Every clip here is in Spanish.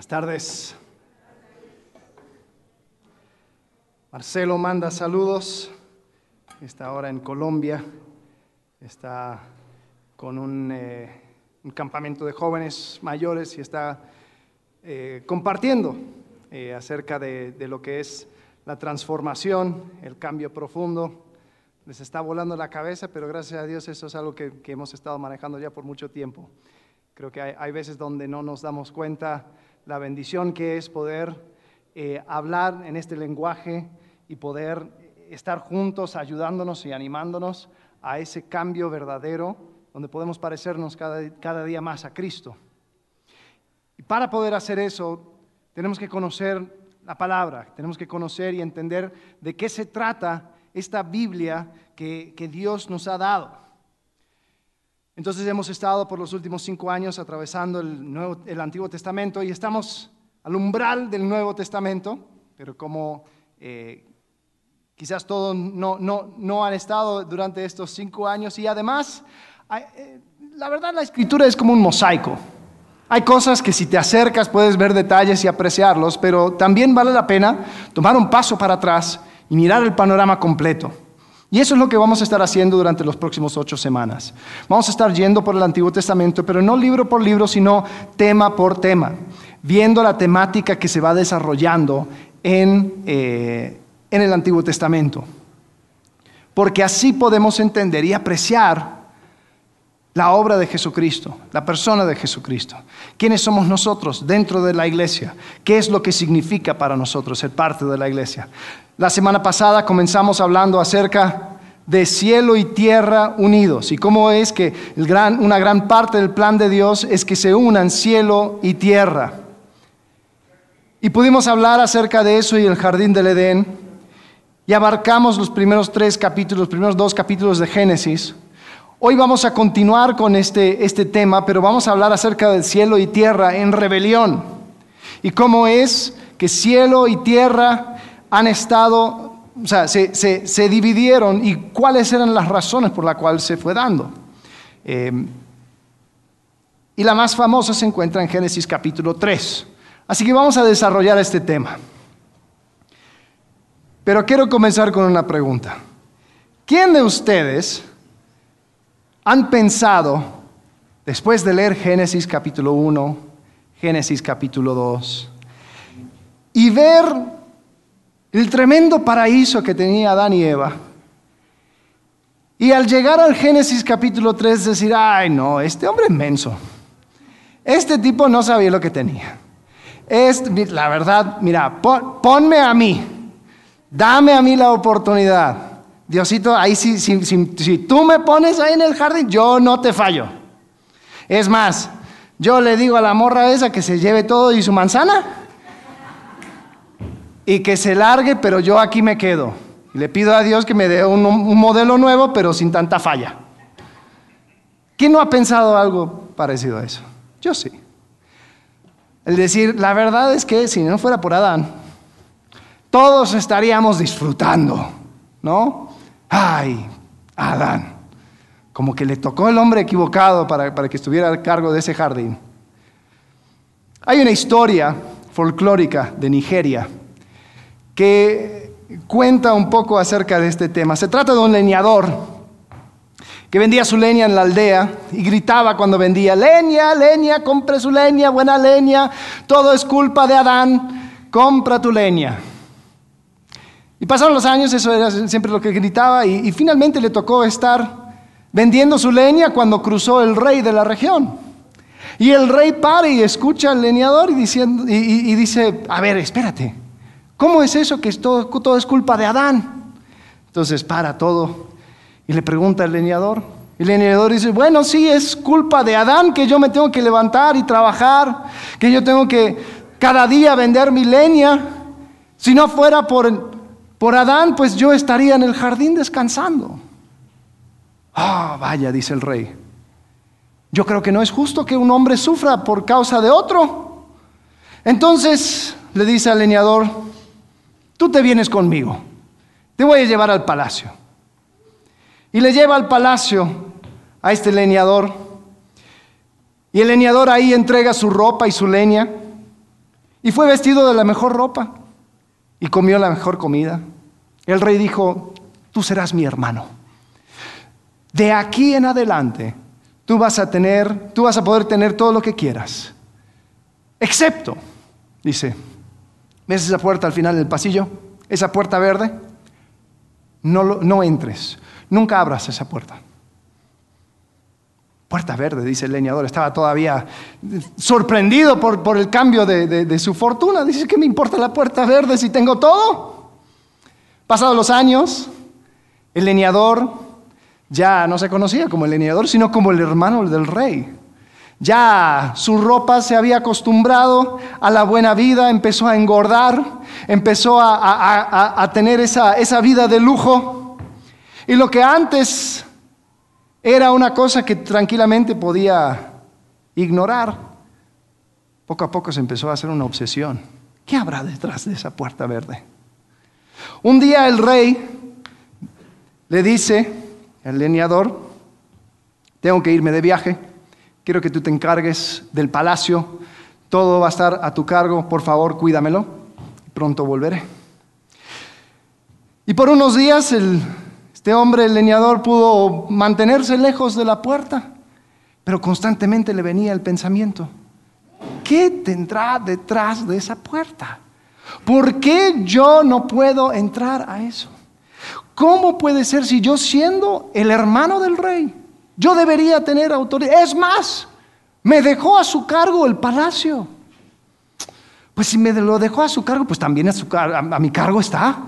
Buenas tardes. Marcelo manda saludos. Está ahora en Colombia. Está con un, eh, campamento de jóvenes mayores y está eh, compartiendo eh, acerca de, lo que es la transformación, el cambio profundo. Les está volando la cabeza, pero gracias a Dios eso es algo que, hemos estado manejando ya por mucho tiempo. Creo que hay, veces donde no nos damos cuenta la bendición que es poder eh, hablar en este lenguaje y poder estar juntos ayudándonos y animándonos a ese cambio verdadero donde podemos parecernos cada, cada día más a Cristo. Y para poder hacer eso, tenemos que conocer la palabra, tenemos que conocer y entender de qué se trata esta Biblia que, que Dios nos ha dado. Entonces hemos estado por los últimos cinco años atravesando el, Nuevo, el, Antiguo Testamento y estamos al umbral del Nuevo Testamento, pero como eh, quizás todos no, no, no, han estado durante estos cinco años y además, eh, la verdad la escritura es como un mosaico. Hay cosas que si te acercas puedes ver detalles y apreciarlos, pero también vale la pena tomar un paso para atrás y mirar el panorama completo. Y eso es lo que vamos a estar haciendo durante los próximos ocho semanas. Vamos a estar yendo por el Antiguo Testamento, pero no libro por libro, sino tema por tema, viendo la temática que se va desarrollando en, eh, en el Antiguo Testamento. Porque así podemos entender y apreciar la obra de Jesucristo, la persona de Jesucristo. ¿Quiénes somos nosotros dentro de la iglesia? ¿Qué es lo que significa para nosotros ser parte de la iglesia? La semana pasada comenzamos hablando acerca de cielo y tierra unidos y cómo es que una gran parte del plan de Dios es que se unan cielo y tierra. Y pudimos hablar acerca de eso y el jardín del Edén y abarcamos los primeros tres capítulos, los primeros dos capítulos de Génesis. Hoy vamos a continuar con este, este tema, pero vamos a hablar acerca del cielo y tierra en rebelión y cómo es que cielo y tierra han estado, o sea, se, se, se, dividieron y cuáles eran las razones por las cuales se fue dando. Eh, y la más famosa se encuentra en Génesis capítulo 3. Así que vamos a desarrollar este tema. Pero quiero comenzar con una pregunta. ¿Quién de ustedes han pensado, después de leer Génesis capítulo 1, Génesis capítulo 2, y ver el tremendo paraíso que tenía Adán y Eva. Y al llegar al Génesis capítulo 3 decir, ay no, este hombre es menso. Este tipo no sabía lo que tenía. Es, la verdad, mira, pon, ponme a mí, dame a mí la oportunidad. Diosito, ahí si, si, si, tú me pones ahí en el jardín, yo no te fallo. Es más, yo le digo a la morra esa que se lleve todo y su manzana y que se largue, pero yo aquí me quedo. Le pido a Dios que me dé un, un, modelo nuevo, pero sin tanta falla. ¿Quién no ha pensado algo parecido a eso? Yo sí. El decir, la verdad es que si no fuera por Adán, todos estaríamos disfrutando, ¿no? Ay, Adán, como que le tocó el hombre equivocado para, para que estuviera al cargo de ese jardín. Hay una historia folclórica de Nigeria que cuenta un poco acerca de este tema. Se trata de un leñador que vendía su leña en la aldea y gritaba cuando vendía, leña, leña, compre su leña, buena leña, todo es culpa de Adán, compra tu leña. Y pasaron los años, eso era siempre lo que gritaba, y, y finalmente le tocó estar vendiendo su leña cuando cruzó el rey de la región. Y el rey para y escucha al leñador y, diciendo, y, y, y dice, a ver, espérate, ¿Cómo es eso que todo, todo, es culpa de Adán? Entonces para todo y le pregunta al leñador. El leñador dice, bueno, sí, es culpa de Adán que yo me tengo que levantar y trabajar, que yo tengo que cada día vender mi leña. Si no fuera por, por Adán, pues yo estaría en el jardín descansando. Ah, oh, vaya, dice el rey. Yo creo que no es justo que un hombre sufra por causa de otro. Entonces le dice al leñador, tú te vienes conmigo, te voy a llevar al palacio. Y le lleva al palacio a este leñador. Y el leñador ahí entrega su ropa y su leña. y fue vestido de la mejor ropa y comió la mejor comida. El rey dijo, tú serás mi hermano. De aquí en adelante, tú vas a tener, tú vas a poder tener todo lo que quieras. Excepto, dice, ¿ves esa puerta al final del pasillo? Esa puerta verde. No, no entres, nunca abras esa puerta. Puerta verde, dice el leñador. Estaba todavía sorprendido por, por el cambio de, de, su fortuna. Dice, ¿qué me importa la puerta verde si tengo todo? Pasados los años, el leñador ya no se conocía como el leñador, sino como el hermano del rey. Ya su ropa se había acostumbrado a la buena vida, empezó a engordar, empezó a, tener esa, esa vida de lujo. Y lo que antes era una cosa que tranquilamente podía ignorar, poco a poco se empezó a hacer una obsesión. ¿Qué habrá detrás de esa puerta verde? Un día el rey le dice al leñador, tengo que irme de viaje quiero que tú te encargues del palacio, todo va a estar a tu cargo, por favor, cuídamelo, pronto volveré. Y por unos días este hombre, el leñador, pudo mantenerse lejos de la puerta, pero constantemente le venía el pensamiento, ¿qué tendrá detrás de esa puerta? ¿Por qué yo no puedo entrar a eso? ¿Cómo puede ser si yo siendo el hermano del rey, yo debería tener autoridad. Es más, me dejó a su cargo el palacio. Pues si me lo dejó a su cargo, pues también a, a mi cargo está.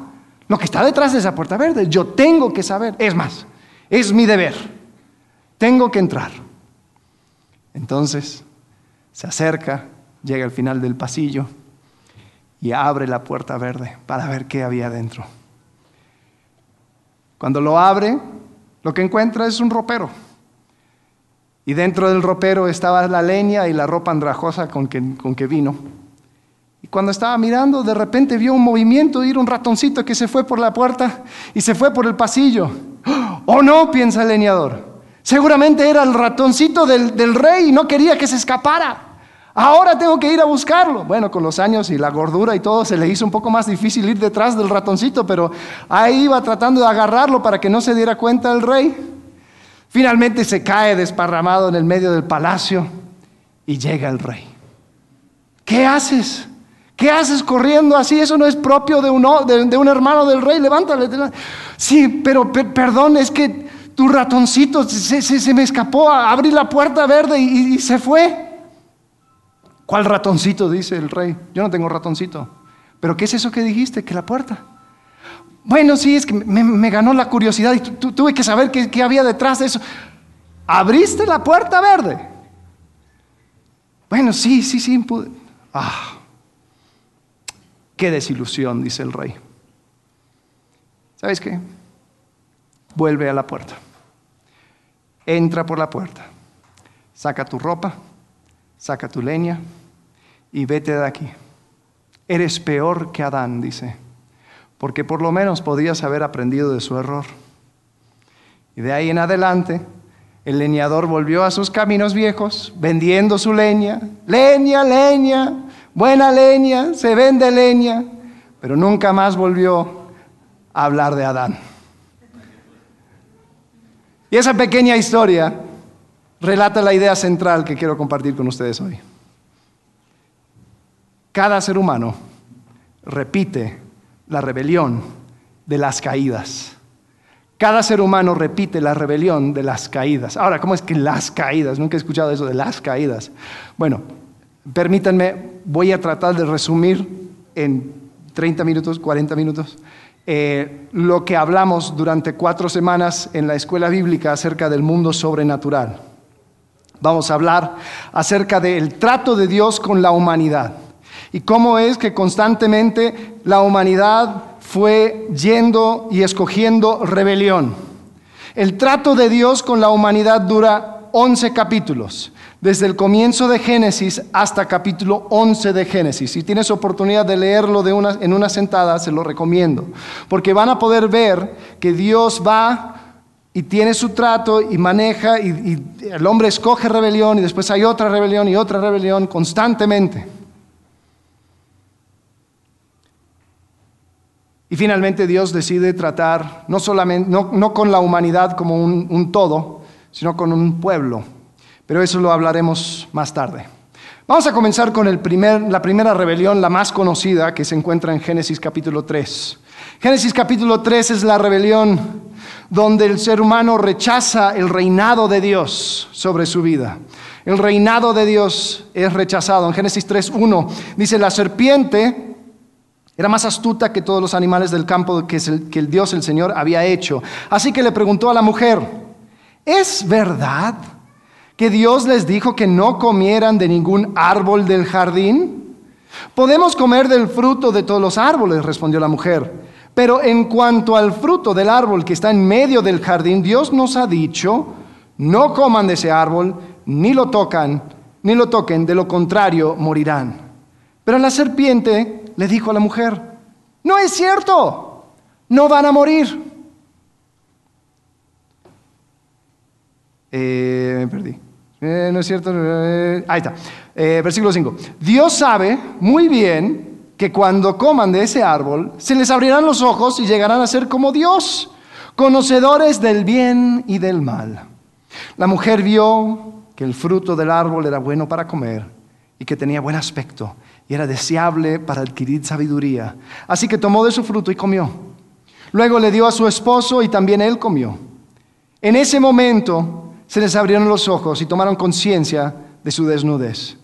Lo que está detrás de esa puerta verde. Yo tengo que saber. Es más, es mi deber. Tengo que entrar. Entonces se acerca, llega al final del pasillo y abre la puerta verde para ver qué había dentro. Cuando lo abre, lo que encuentra es un ropero. Y dentro del ropero estaba la leña y la ropa andrajosa con que, con que vino. Y cuando estaba mirando, de repente vio un movimiento, ir un ratoncito que se fue por la puerta y se fue por el pasillo. Oh no, piensa el leñador. Seguramente era el ratoncito del, del rey y no quería que se escapara. Ahora tengo que ir a buscarlo. Bueno, con los años y la gordura y todo se le hizo un poco más difícil ir detrás del ratoncito, pero ahí iba tratando de agarrarlo para que no se diera cuenta el rey. Finalmente se cae desparramado en el medio del palacio y llega el rey. ¿Qué haces? ¿Qué haces corriendo así? Eso no es propio de un, de, un hermano del rey. Levántale. Sí, pero perdón, es que tu ratoncito se, me escapó. Abrí la puerta verde y, y se fue. ¿Cuál ratoncito? Dice el rey. Yo no tengo ratoncito. ¿Pero qué es eso que dijiste? Que la puerta. Bueno, sí, es que me, ganó la curiosidad y tuve que saber qué, había detrás de eso. ¿Abriste la puerta verde? Bueno, sí, sí, sí. Ah, qué desilusión, dice el rey. ¿Sabes qué? Vuelve a la puerta. Entra por la puerta. Saca tu ropa, saca tu leña y vete de aquí. Eres peor que Adán, dice porque por lo menos podías haber aprendido de su error. Y de ahí en adelante, el leñador volvió a sus caminos viejos, vendiendo su leña. Leña, leña, buena leña, se vende leña, pero nunca más volvió a hablar de Adán. Y esa pequeña historia relata la idea central que quiero compartir con ustedes hoy. Cada ser humano repite la rebelión de las caídas. Cada ser humano repite la rebelión de las caídas. Ahora, ¿cómo es que las caídas? Nunca he escuchado eso de las caídas. Bueno, permítanme, voy a tratar de resumir en 30 minutos, 40 minutos, eh, lo que hablamos durante cuatro semanas en la escuela bíblica acerca del mundo sobrenatural. Vamos a hablar acerca del trato de Dios con la humanidad y cómo es que constantemente la humanidad fue yendo y escogiendo rebelión. El trato de Dios con la humanidad dura 11 capítulos, desde el comienzo de Génesis hasta capítulo 11 de Génesis. Si tienes oportunidad de leerlo de una, en una sentada, se lo recomiendo, porque van a poder ver que Dios va y tiene su trato y maneja y, el hombre escoge rebelión y después hay otra rebelión y otra rebelión constantemente. Y finalmente Dios decide tratar no solamente no, con la humanidad como un todo, sino con un pueblo pero eso lo hablaremos más tarde. Vamos a comenzar con el primer, la primera rebelión, la más conocida, que se encuentra en Génesis capítulo 3. Génesis capítulo 3 es la rebelión donde el ser humano rechaza el reinado de Dios sobre su vida. El reinado de Dios es rechazado. En Génesis 3.1 dice, la serpiente era más astuta que todos los animales del campo que, que el Dios, el Señor, había hecho. Así que le preguntó a la mujer, ¿es verdad que Dios les dijo que no comieran de ningún árbol del jardín? Podemos comer del fruto de todos los árboles, respondió la mujer. Pero en cuanto al fruto del árbol que está en medio del jardín, Dios nos ha dicho, no coman de ese árbol, ni lo tocan, ni lo toquen, de lo contrario morirán. Pero la serpiente le dijo a la mujer, no es cierto, no van a morir. Eh, me perdí. Eh, no es cierto. Eh, ahí está. versículo 5. Dios sabe muy bien que cuando coman de ese árbol, se les abrirán los ojos y llegarán a ser como Dios, conocedores del bien y del mal. La mujer vio que el fruto del árbol era bueno para comer y que tenía buen aspecto y era deseable para adquirir sabiduría. Así que tomó de su fruto y comió. Luego le dio a su esposo y también él comió. En ese momento se les abrieron los ojos y tomaron conciencia de su desnudez.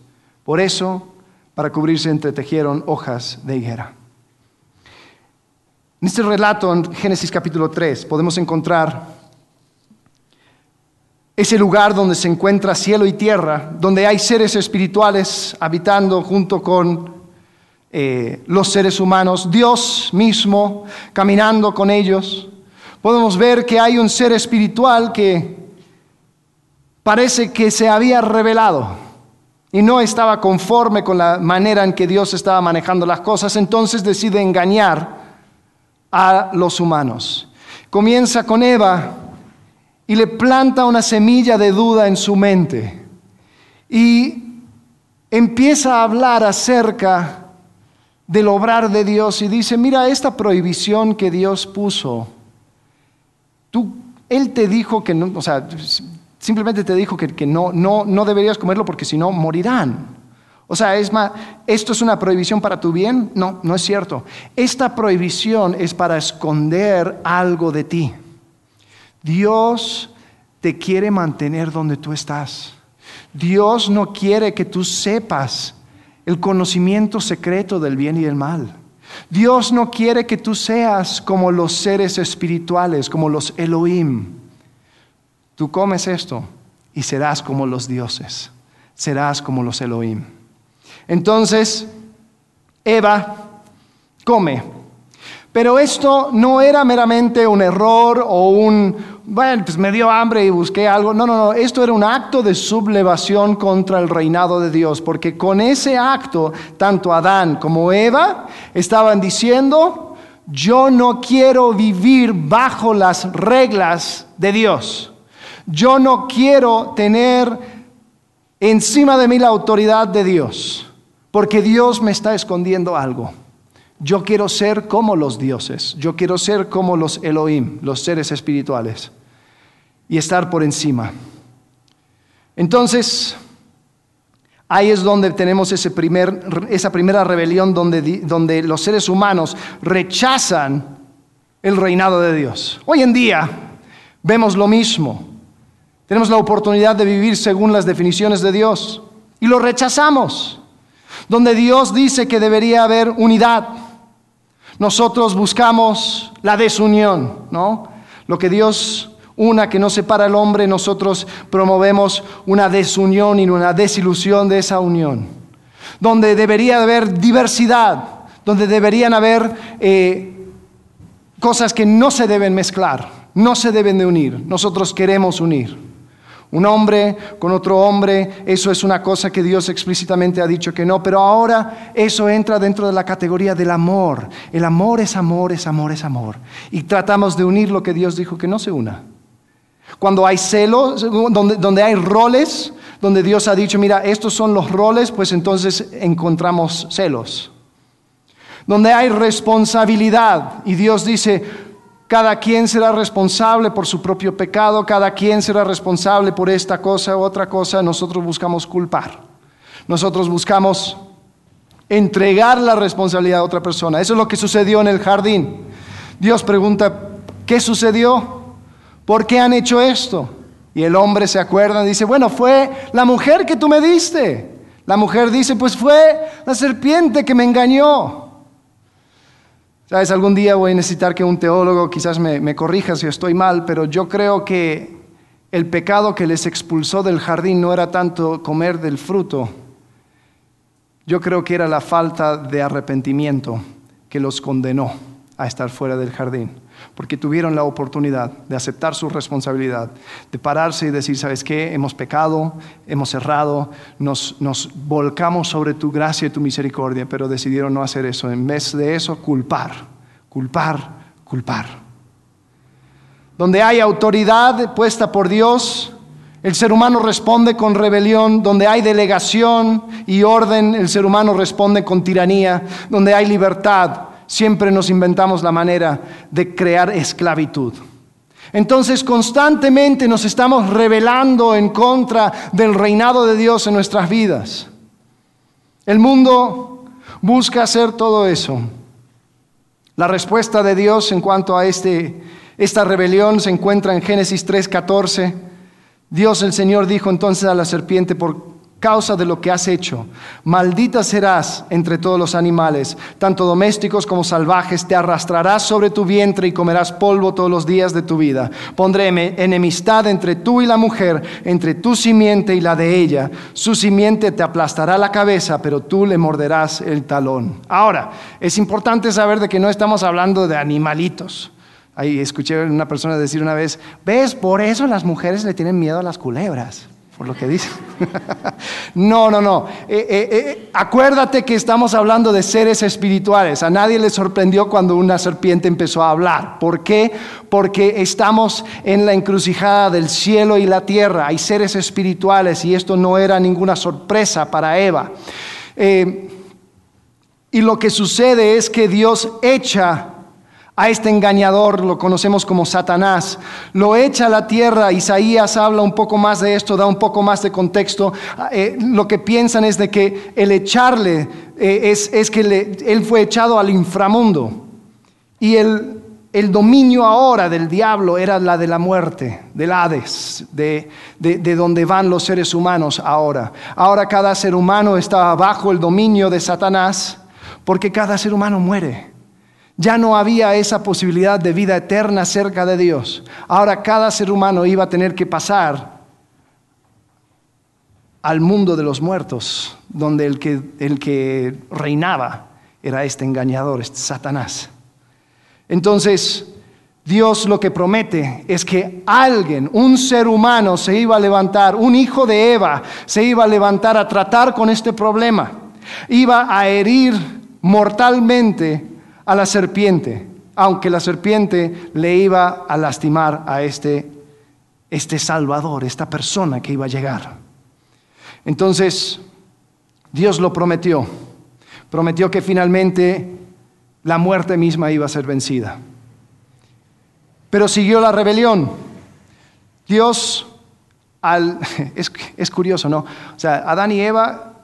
Por eso, para cubrirse, entretejieron hojas de higuera. En este relato, en Génesis capítulo 3, podemos encontrar ese lugar donde se encuentra cielo y tierra, donde hay seres espirituales habitando junto con eh, los seres humanos, Dios mismo caminando con ellos. Podemos ver que hay un ser espiritual que parece que se había revelado y no estaba conforme con la manera en que Dios estaba manejando las cosas, entonces decide engañar a los humanos. Comienza con Eva y le planta una semilla de duda en su mente y empieza a hablar acerca del obrar de Dios y dice, mira, esta prohibición que Dios puso, tú, Él te dijo que no, Simplemente te dijo que, no, no, no deberías comerlo porque si no morirán. O sea, es más, ¿esto es una prohibición para tu bien? No, no es cierto. Esta prohibición es para esconder algo de ti. Dios te quiere mantener donde tú estás. Dios no quiere que tú sepas el conocimiento secreto del bien y del mal. Dios no quiere que tú seas como los seres espirituales, como los Elohim. Tú comes esto y serás como los dioses, serás como los Elohim. Entonces, Eva come. Pero esto no era meramente un error o un, bueno, pues me dio hambre y busqué algo. No, no, no, esto era un acto de sublevación contra el reinado de Dios, porque con ese acto, tanto Adán como Eva estaban diciendo, yo no quiero vivir bajo las reglas de Dios. Yo no quiero tener encima de mí la autoridad de Dios, porque Dios me está escondiendo algo. Yo quiero ser como los dioses, yo quiero ser como los Elohim, los seres espirituales, y estar por encima. Entonces, ahí es donde tenemos ese primer, esa primera rebelión donde, donde los seres humanos rechazan el reinado de Dios. Hoy en día vemos lo mismo. Tenemos la oportunidad de vivir según las definiciones de Dios y lo rechazamos. Donde Dios dice que debería haber unidad, nosotros buscamos la desunión, ¿no? Lo que Dios una que no separa al hombre, nosotros promovemos una desunión y una desilusión de esa unión. Donde debería haber diversidad, donde deberían haber eh, cosas que no se deben mezclar, no se deben de unir. Nosotros queremos unir. Un hombre con otro hombre, eso es una cosa que Dios explícitamente ha dicho que no, pero ahora eso entra dentro de la categoría del amor. El amor es amor, es amor, es amor. Y tratamos de unir lo que Dios dijo que no se una. Cuando hay celos, donde, donde hay roles, donde Dios ha dicho, mira, estos son los roles, pues entonces encontramos celos. donde hay responsabilidad y Dios dice, cada quien será responsable por su propio pecado, cada quien será responsable por esta cosa u otra cosa, nosotros buscamos culpar. Nosotros buscamos entregar la responsabilidad a otra persona. Eso es lo que sucedió en el jardín. Dios pregunta, ¿qué sucedió? ¿Por qué han hecho esto? Y el hombre se acuerda y dice, bueno, fue la mujer que tú me diste. La mujer dice, pues fue la serpiente que me engañó. Sabes, algún día voy a necesitar que un teólogo quizás me, me corrija si estoy mal, pero yo creo que el pecado que les expulsó del jardín no era tanto comer del fruto, yo creo que era la falta de arrepentimiento que los condenó a estar fuera del jardín, porque tuvieron la oportunidad de aceptar su responsabilidad, de pararse y decir, ¿sabes qué? Hemos pecado, hemos errado, nos, nos volcamos sobre tu gracia y tu misericordia, pero decidieron no hacer eso. En vez de eso, culpar, culpar, culpar. Donde hay autoridad puesta por Dios, el ser humano responde con rebelión, donde hay delegación y orden, el ser humano responde con tiranía, donde hay libertad, siempre nos inventamos la manera de crear esclavitud. Entonces constantemente nos estamos rebelando en contra del reinado de Dios en nuestras vidas. El mundo busca hacer todo eso. La respuesta de Dios en cuanto a este, esta rebelión se encuentra en Génesis 3:14 Dios el Señor dijo entonces a la serpiente, por causa de lo que has hecho, maldita serás entre todos los animales, tanto domésticos como salvajes, te arrastrarás sobre tu vientre y comerás polvo todos los días de tu vida. Pondré enemistad entre tú y la mujer, entre tu simiente y la de ella. Su simiente te aplastará la cabeza, pero tú le morderás el talón. Ahora, es importante saber de que no estamos hablando de animalitos. Ahí escuché a una persona decir una vez, ves, por eso las mujeres le tienen miedo a las culebras, por lo que dice. no, no, no. Eh, eh, eh, acuérdate que estamos hablando de seres espirituales. A nadie le sorprendió cuando una serpiente empezó a hablar. ¿Por qué? Porque estamos en la encrucijada del cielo y la tierra. Hay seres espirituales y esto no era ninguna sorpresa para Eva. y lo que sucede es que Dios echa a este engañador, lo conocemos como Satanás, lo echa a la tierra, Isaías habla un poco más de esto, da un poco más de contexto, eh, lo que piensan es de que el echarle eh, es, que él fue echado al inframundo y el, el, dominio ahora del diablo era la de la muerte, del Hades, de, de donde van los seres humanos ahora. Ahora cada ser humano está bajo el dominio de Satanás porque cada ser humano muere. Ya no había esa posibilidad de vida eterna cerca de Dios. Ahora cada ser humano iba a tener que pasar al mundo de los muertos, donde el que, el que reinaba era este engañador, este Satanás. Entonces, Dios lo que promete es que alguien, un ser humano, se iba a levantar, un hijo de Eva, se iba a levantar a tratar con este problema. Iba a herir mortalmente a la serpiente, aunque la serpiente le iba a lastimar a este, este Salvador, esta persona que iba a llegar. Entonces, Dios lo prometió. Prometió que finalmente la muerte misma iba a ser vencida. Pero siguió la rebelión. Dios, al, es, es curioso, ¿no? O sea, Adán y Eva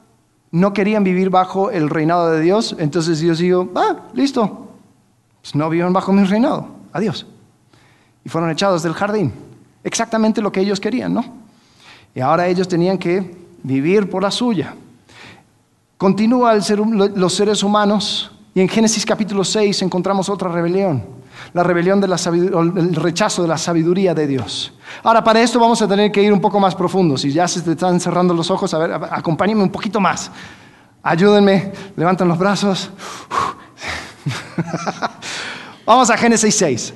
no querían vivir bajo el reinado de Dios, entonces Dios dijo, ah, listo, pues no viven bajo mi reinado, adiós. Y fueron echados del jardín, exactamente lo que ellos querían, ¿no? Y ahora ellos tenían que vivir por la suya. Continúa los seres humanos y en Génesis capítulo 6 encontramos otra rebelión, la rebelión del rechazo de la sabiduría de Dios. Ahora, para esto vamos a tener que ir un poco más profundo. Si ya se te están cerrando los ojos, a ver, acompáñenme un poquito más. Ayúdenme, levanten los brazos. vamos a Génesis 6.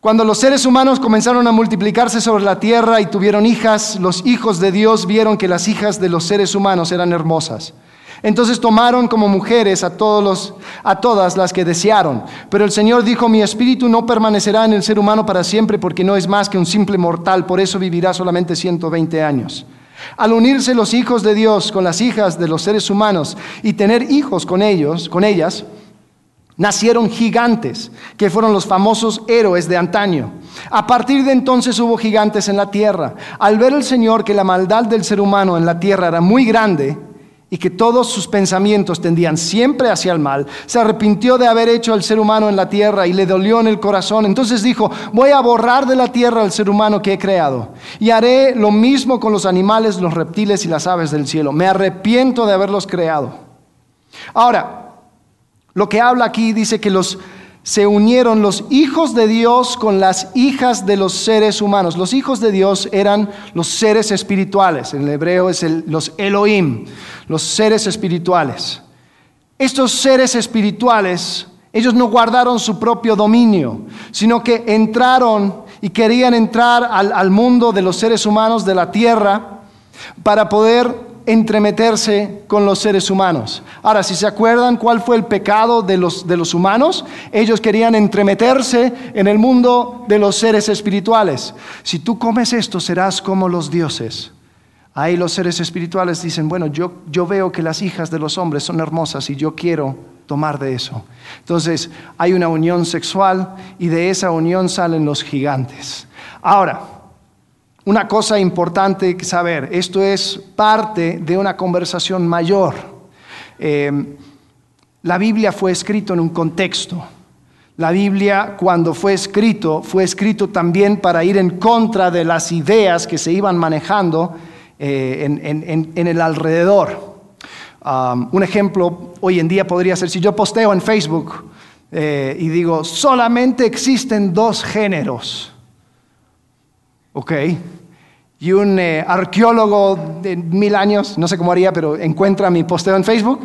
Cuando los seres humanos comenzaron a multiplicarse sobre la tierra y tuvieron hijas, los hijos de Dios vieron que las hijas de los seres humanos eran hermosas entonces tomaron como mujeres a, todos a todas las que desearon. Pero el Señor dijo, mi espíritu no permanecerá en el ser humano para siempre porque no es más que un simple mortal, por eso vivirá solamente 120 años. Al unirse los hijos de Dios con las hijas de los seres humanos y tener hijos con ellos, con ellas, nacieron gigantes, que fueron los famosos héroes de antaño. A partir de entonces hubo gigantes en la tierra. Al ver el Señor que la maldad del ser humano en la tierra era muy grande, y que todos sus pensamientos tendían siempre hacia el mal, se arrepintió de haber hecho al ser humano en la tierra y le dolió en el corazón. Entonces dijo, voy a borrar de la tierra al ser humano que he creado y haré lo mismo con los animales, los reptiles y las aves del cielo. Me arrepiento de haberlos creado. Ahora, lo que habla aquí dice que los se unieron los hijos de Dios con las hijas de los seres humanos. Los hijos de Dios eran los seres espirituales. En hebreo es los Elohim, los seres espirituales. Estos seres espirituales, ellos no guardaron su propio dominio, sino que entraron y querían entrar al mundo de los seres humanos de la tierra para poder entremeterse con los seres humanos. Ahora, si se acuerdan cuál fue el pecado de los, de los humanos, ellos querían entremeterse en el mundo de los seres espirituales. Si tú comes esto, serás como los dioses. Ahí los seres espirituales dicen, bueno, yo, yo veo que las hijas de los hombres son hermosas y yo quiero tomar de eso. Entonces hay una unión sexual y de esa unión salen los gigantes. Ahora, una cosa importante que saber, esto es parte de una conversación mayor. Eh, la Biblia fue escrito en un contexto. La Biblia, cuando fue escrito, fue escrito también para ir en contra de las ideas que se iban manejando eh, en, el alrededor. Un ejemplo hoy en día podría ser si yo posteo en Facebook eh, y digo, solamente existen dos géneros. ¿Ok? y un eh, arqueólogo de mil años, no sé cómo haría, pero encuentra mi posteo en Facebook,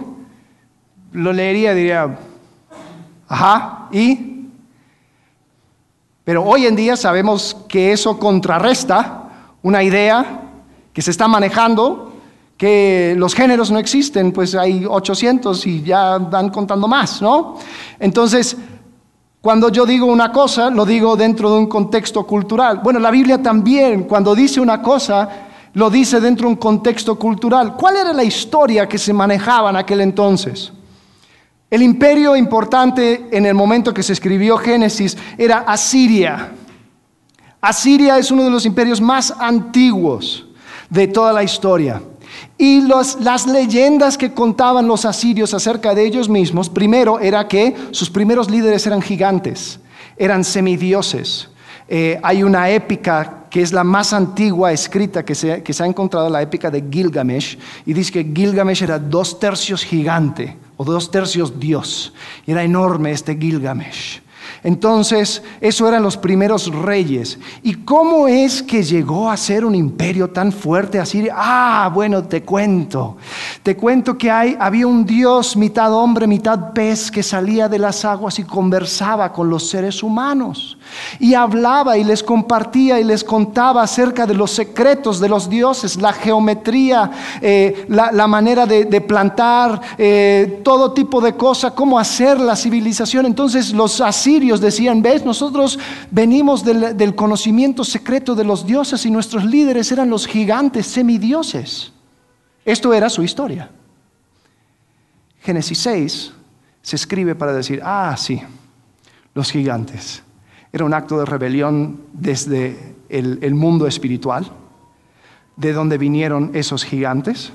lo leería y diría, ajá, ¿y? Pero hoy en día sabemos que eso contrarresta una idea que se está manejando, que los géneros no existen, pues hay 800 y ya van contando más, ¿no? Entonces, cuando yo digo una cosa, lo digo dentro de un contexto cultural. Bueno, la Biblia también, cuando dice una cosa, lo dice dentro de un contexto cultural. ¿Cuál era la historia que se manejaba en aquel entonces? El imperio importante en el momento que se escribió Génesis era Asiria. Asiria es uno de los imperios más antiguos de toda la historia. Y las leyendas que contaban los asirios acerca de ellos mismos, primero era que sus primeros líderes eran gigantes, eran semidioses. Eh, hay una épica que es la más antigua escrita que se, que se ha encontrado, la épica de Gilgamesh, y dice que Gilgamesh era dos tercios gigante o dos tercios dios. Y era enorme este Gilgamesh. Entonces, eso eran los primeros reyes. ¿Y cómo es que llegó a ser un imperio tan fuerte así? Ah, bueno, te cuento. Te cuento que hay, había un dios mitad hombre, mitad pez que salía de las aguas y conversaba con los seres humanos. Y hablaba y les compartía y les contaba acerca de los secretos de los dioses, la geometría, eh, la, manera de, plantar, eh, todo tipo de cosas, cómo hacer la civilización. Entonces los decían, ves, nosotros venimos del, conocimiento secreto de los dioses y nuestros líderes eran los gigantes semidioses. Esto era su historia. Génesis 6 se escribe para decir, ah, sí, los gigantes. Era un acto de rebelión desde el mundo espiritual, de donde vinieron esos gigantes.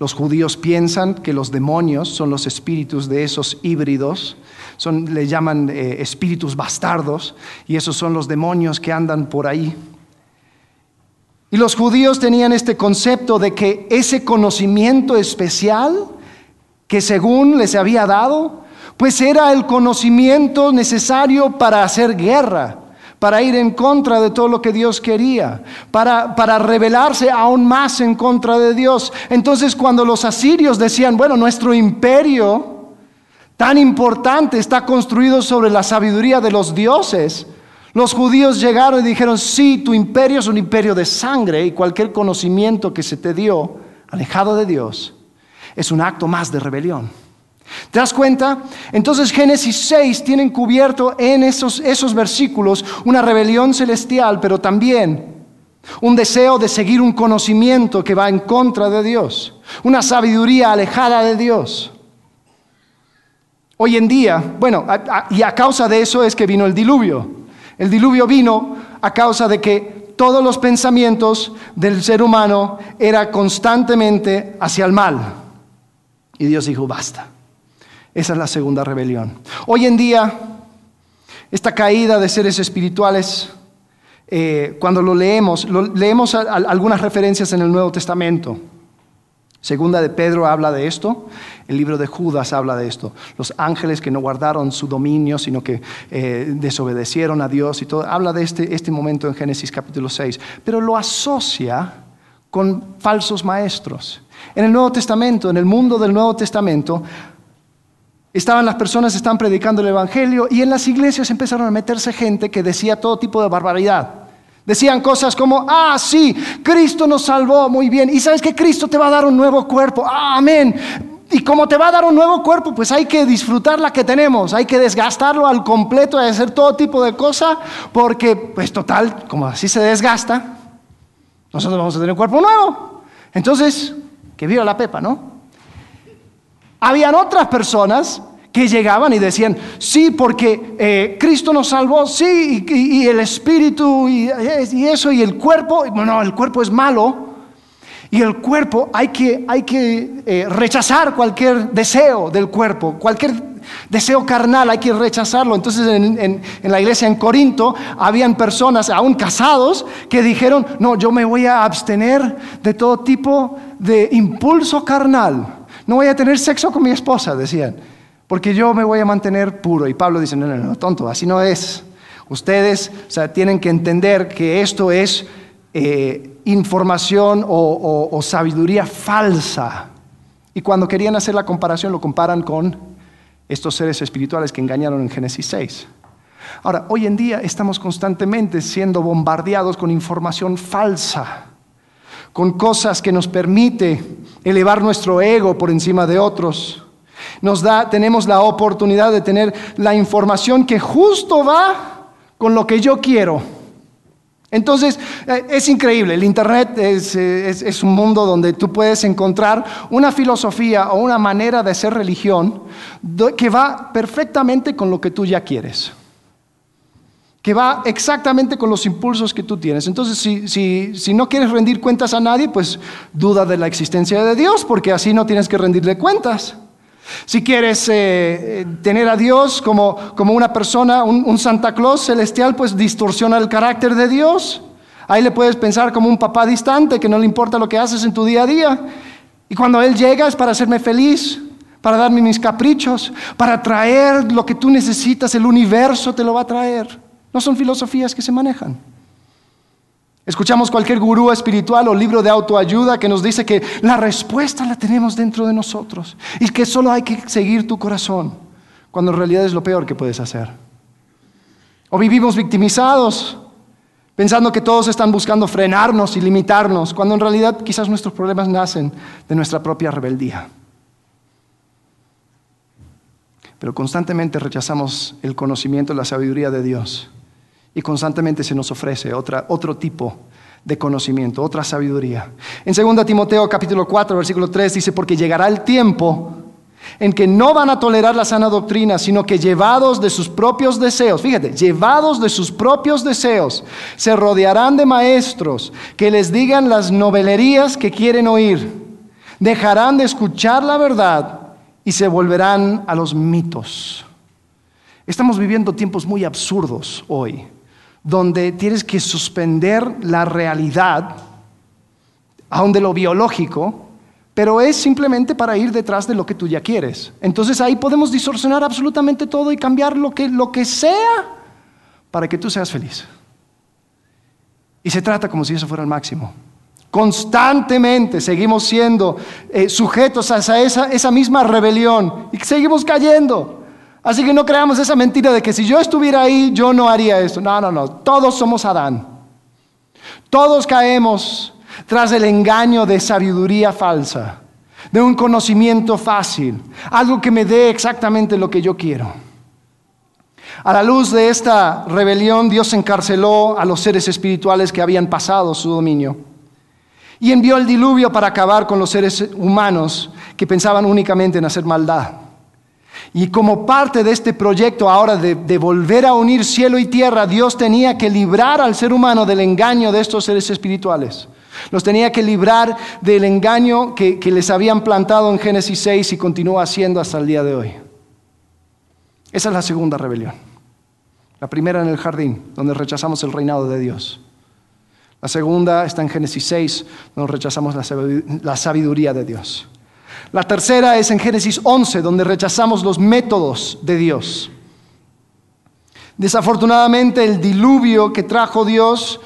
Los judíos piensan que los demonios son los espíritus de esos híbridos son, le llaman eh, espíritus bastardos, y esos son los demonios que andan por ahí. Y los judíos tenían este concepto de que ese conocimiento especial que según les había dado, pues era el conocimiento necesario para hacer guerra, para ir en contra de todo lo que Dios quería, para, para rebelarse aún más en contra de Dios. Entonces cuando los asirios decían, bueno, nuestro imperio tan importante está construido sobre la sabiduría de los dioses. Los judíos llegaron y dijeron, sí, tu imperio es un imperio de sangre y cualquier conocimiento que se te dio alejado de Dios es un acto más de rebelión. ¿Te das cuenta? Entonces Génesis 6 tienen cubierto en esos, esos versículos una rebelión celestial, pero también un deseo de seguir un conocimiento que va en contra de Dios, una sabiduría alejada de Dios. Hoy en día, bueno, y a causa de eso es que vino el diluvio. El diluvio vino a causa de que todos los pensamientos del ser humano eran constantemente hacia el mal. Y Dios dijo, basta. Esa es la segunda rebelión. Hoy en día, esta caída de seres espirituales, eh, cuando lo leemos, leemos algunas referencias en el Nuevo Testamento. Segunda de Pedro habla de esto, el libro de Judas habla de esto. Los ángeles que no guardaron su dominio, sino que eh, desobedecieron a Dios y todo. Habla de este, este momento en Génesis capítulo 6, pero lo asocia con falsos maestros. En el Nuevo Testamento, en el mundo del Nuevo Testamento, estaban las personas, están predicando el Evangelio y en las iglesias empezaron a meterse gente que decía todo tipo de barbaridad. Decían cosas como, ah, sí, Cristo nos salvó muy bien. Y sabes que Cristo te va a dar un nuevo cuerpo. Ah, amén. Y como te va a dar un nuevo cuerpo, pues hay que disfrutar la que tenemos, hay que desgastarlo al completo y hacer todo tipo de cosas, porque pues total, como así se desgasta, nosotros vamos a tener un cuerpo nuevo. Entonces, que viva la pepa, ¿no? Habían otras personas que llegaban y decían, sí, porque eh, Cristo nos salvó, sí, y, el espíritu y, eso, y el cuerpo, no, el cuerpo es malo, y el cuerpo hay que, hay que eh, rechazar cualquier deseo del cuerpo, cualquier deseo carnal hay que rechazarlo. Entonces en, en, la iglesia en Corinto habían personas, aún casados, que dijeron, no, yo me voy a abstener de todo tipo de impulso carnal. No voy a tener sexo con mi esposa, decían porque yo me voy a mantener puro. Y Pablo dice, no, no, no, tonto, así no es. Ustedes o sea, tienen que entender que esto es eh, información o, sabiduría falsa. Y cuando querían hacer la comparación, lo comparan con estos seres espirituales que engañaron en Génesis 6. Ahora, hoy en día estamos constantemente siendo bombardeados con información falsa, con cosas que nos permite elevar nuestro ego por encima de otros nos da, tenemos la oportunidad de tener la información que justo va con lo que yo quiero. Entonces, eh, es increíble, el Internet es, es, un mundo donde tú puedes encontrar una filosofía o una manera de ser religión que va perfectamente con lo que tú ya quieres, que va exactamente con los impulsos que tú tienes. Entonces, si, no quieres rendir cuentas a nadie, pues duda de la existencia de Dios, porque así no tienes que rendirle cuentas. Si quieres eh, eh, tener a Dios como, una persona, un, Santa Claus celestial, pues distorsiona el carácter de Dios. Ahí le puedes pensar como un papá distante que no le importa lo que haces en tu día a día. Y cuando Él llega es para hacerme feliz, para darme mis caprichos, para traer lo que tú necesitas, el universo te lo va a traer. No son filosofías que se manejan. Escuchamos cualquier gurú espiritual o libro de autoayuda que nos dice que la respuesta la tenemos dentro de nosotros y que solo hay que seguir tu corazón, cuando en realidad es lo peor que puedes hacer. O vivimos victimizados, pensando que todos están buscando frenarnos y limitarnos, cuando en realidad quizás nuestros problemas nacen de nuestra propia rebeldía. Pero constantemente rechazamos el conocimiento y la sabiduría de Dios y constantemente se nos ofrece otro tipo de conocimiento, otra sabiduría. En 2 Timoteo capítulo 4, versículo 3 dice, porque llegará el tiempo en que no van a tolerar la sana doctrina, sino que llevados de sus propios deseos, fíjate, llevados de sus propios deseos, se rodearán de maestros que les digan las novelerías que quieren oír, dejarán de escuchar la verdad y se volverán a los mitos. Estamos viviendo tiempos muy absurdos hoy donde tienes que suspender la realidad, aun de lo biológico, pero es simplemente para ir detrás de lo que tú ya quieres. Entonces ahí podemos distorsionar absolutamente todo y cambiar lo que, lo que sea para que tú seas feliz. Y se trata como si eso fuera el máximo. Constantemente seguimos siendo eh, sujetos a esa, esa misma rebelión y seguimos cayendo. Así que no creamos esa mentira de que si yo estuviera ahí, yo no haría esto. No, no, no. Todos somos Adán. Todos caemos tras el engaño de sabiduría falsa, de un conocimiento fácil, algo que me dé exactamente lo que yo quiero. A la luz de esta rebelión, Dios encarceló a los seres espirituales que habían pasado su dominio y envió el diluvio para acabar con los seres humanos que pensaban únicamente en hacer maldad. Y como parte de este proyecto ahora de, volver a unir cielo y tierra, Dios tenía que librar al ser humano del engaño de estos seres espirituales. Los tenía que librar del engaño que, que les habían plantado en Génesis 6 y continúa haciendo hasta el día de hoy. Esa es la segunda rebelión. La primera en el jardín, donde rechazamos el reinado de Dios. La segunda está en Génesis 6, donde rechazamos la sabiduría de Dios. La tercera es en Génesis 11, donde rechazamos los métodos de Dios. Desafortunadamente el diluvio que trajo Dios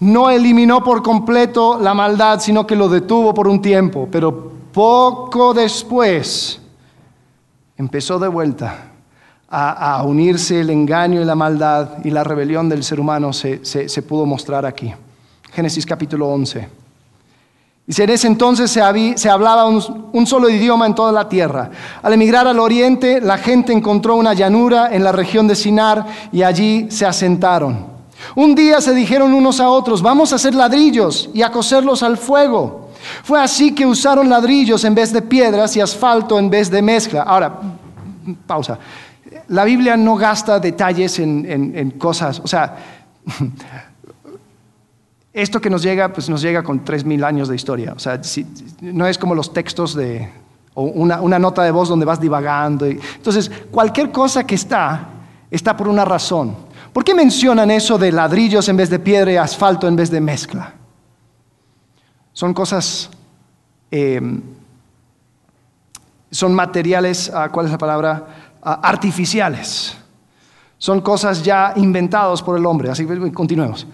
no eliminó por completo la maldad, sino que lo detuvo por un tiempo, pero poco después empezó de vuelta a, unirse el engaño y la maldad y la rebelión del ser humano se, se pudo mostrar aquí. Génesis capítulo 11. Dice, en ese entonces se, hablaba un, solo idioma en toda la tierra. Al emigrar al oriente, la gente encontró una llanura en la región de Sinar y allí se asentaron. Un día se dijeron unos a otros, vamos a hacer ladrillos y a coserlos al fuego. Fue así que usaron ladrillos en vez de piedras y asfalto en vez de mezcla. Ahora, pausa. La Biblia no gasta detalles en, en cosas, o sea, esto que nos llega, pues nos llega con 3.000 años de historia. O sea, no es como los textos de, o una, nota de voz donde vas divagando. entonces, cualquier cosa que está, está por una razón. ¿Por qué mencionan eso de ladrillos en vez de piedra y asfalto en vez de mezcla? Son cosas, eh, son materiales, ah, ¿cuál es la palabra? Ah, artificiales. Son cosas ya inventadas por el hombre. Así que continuemos.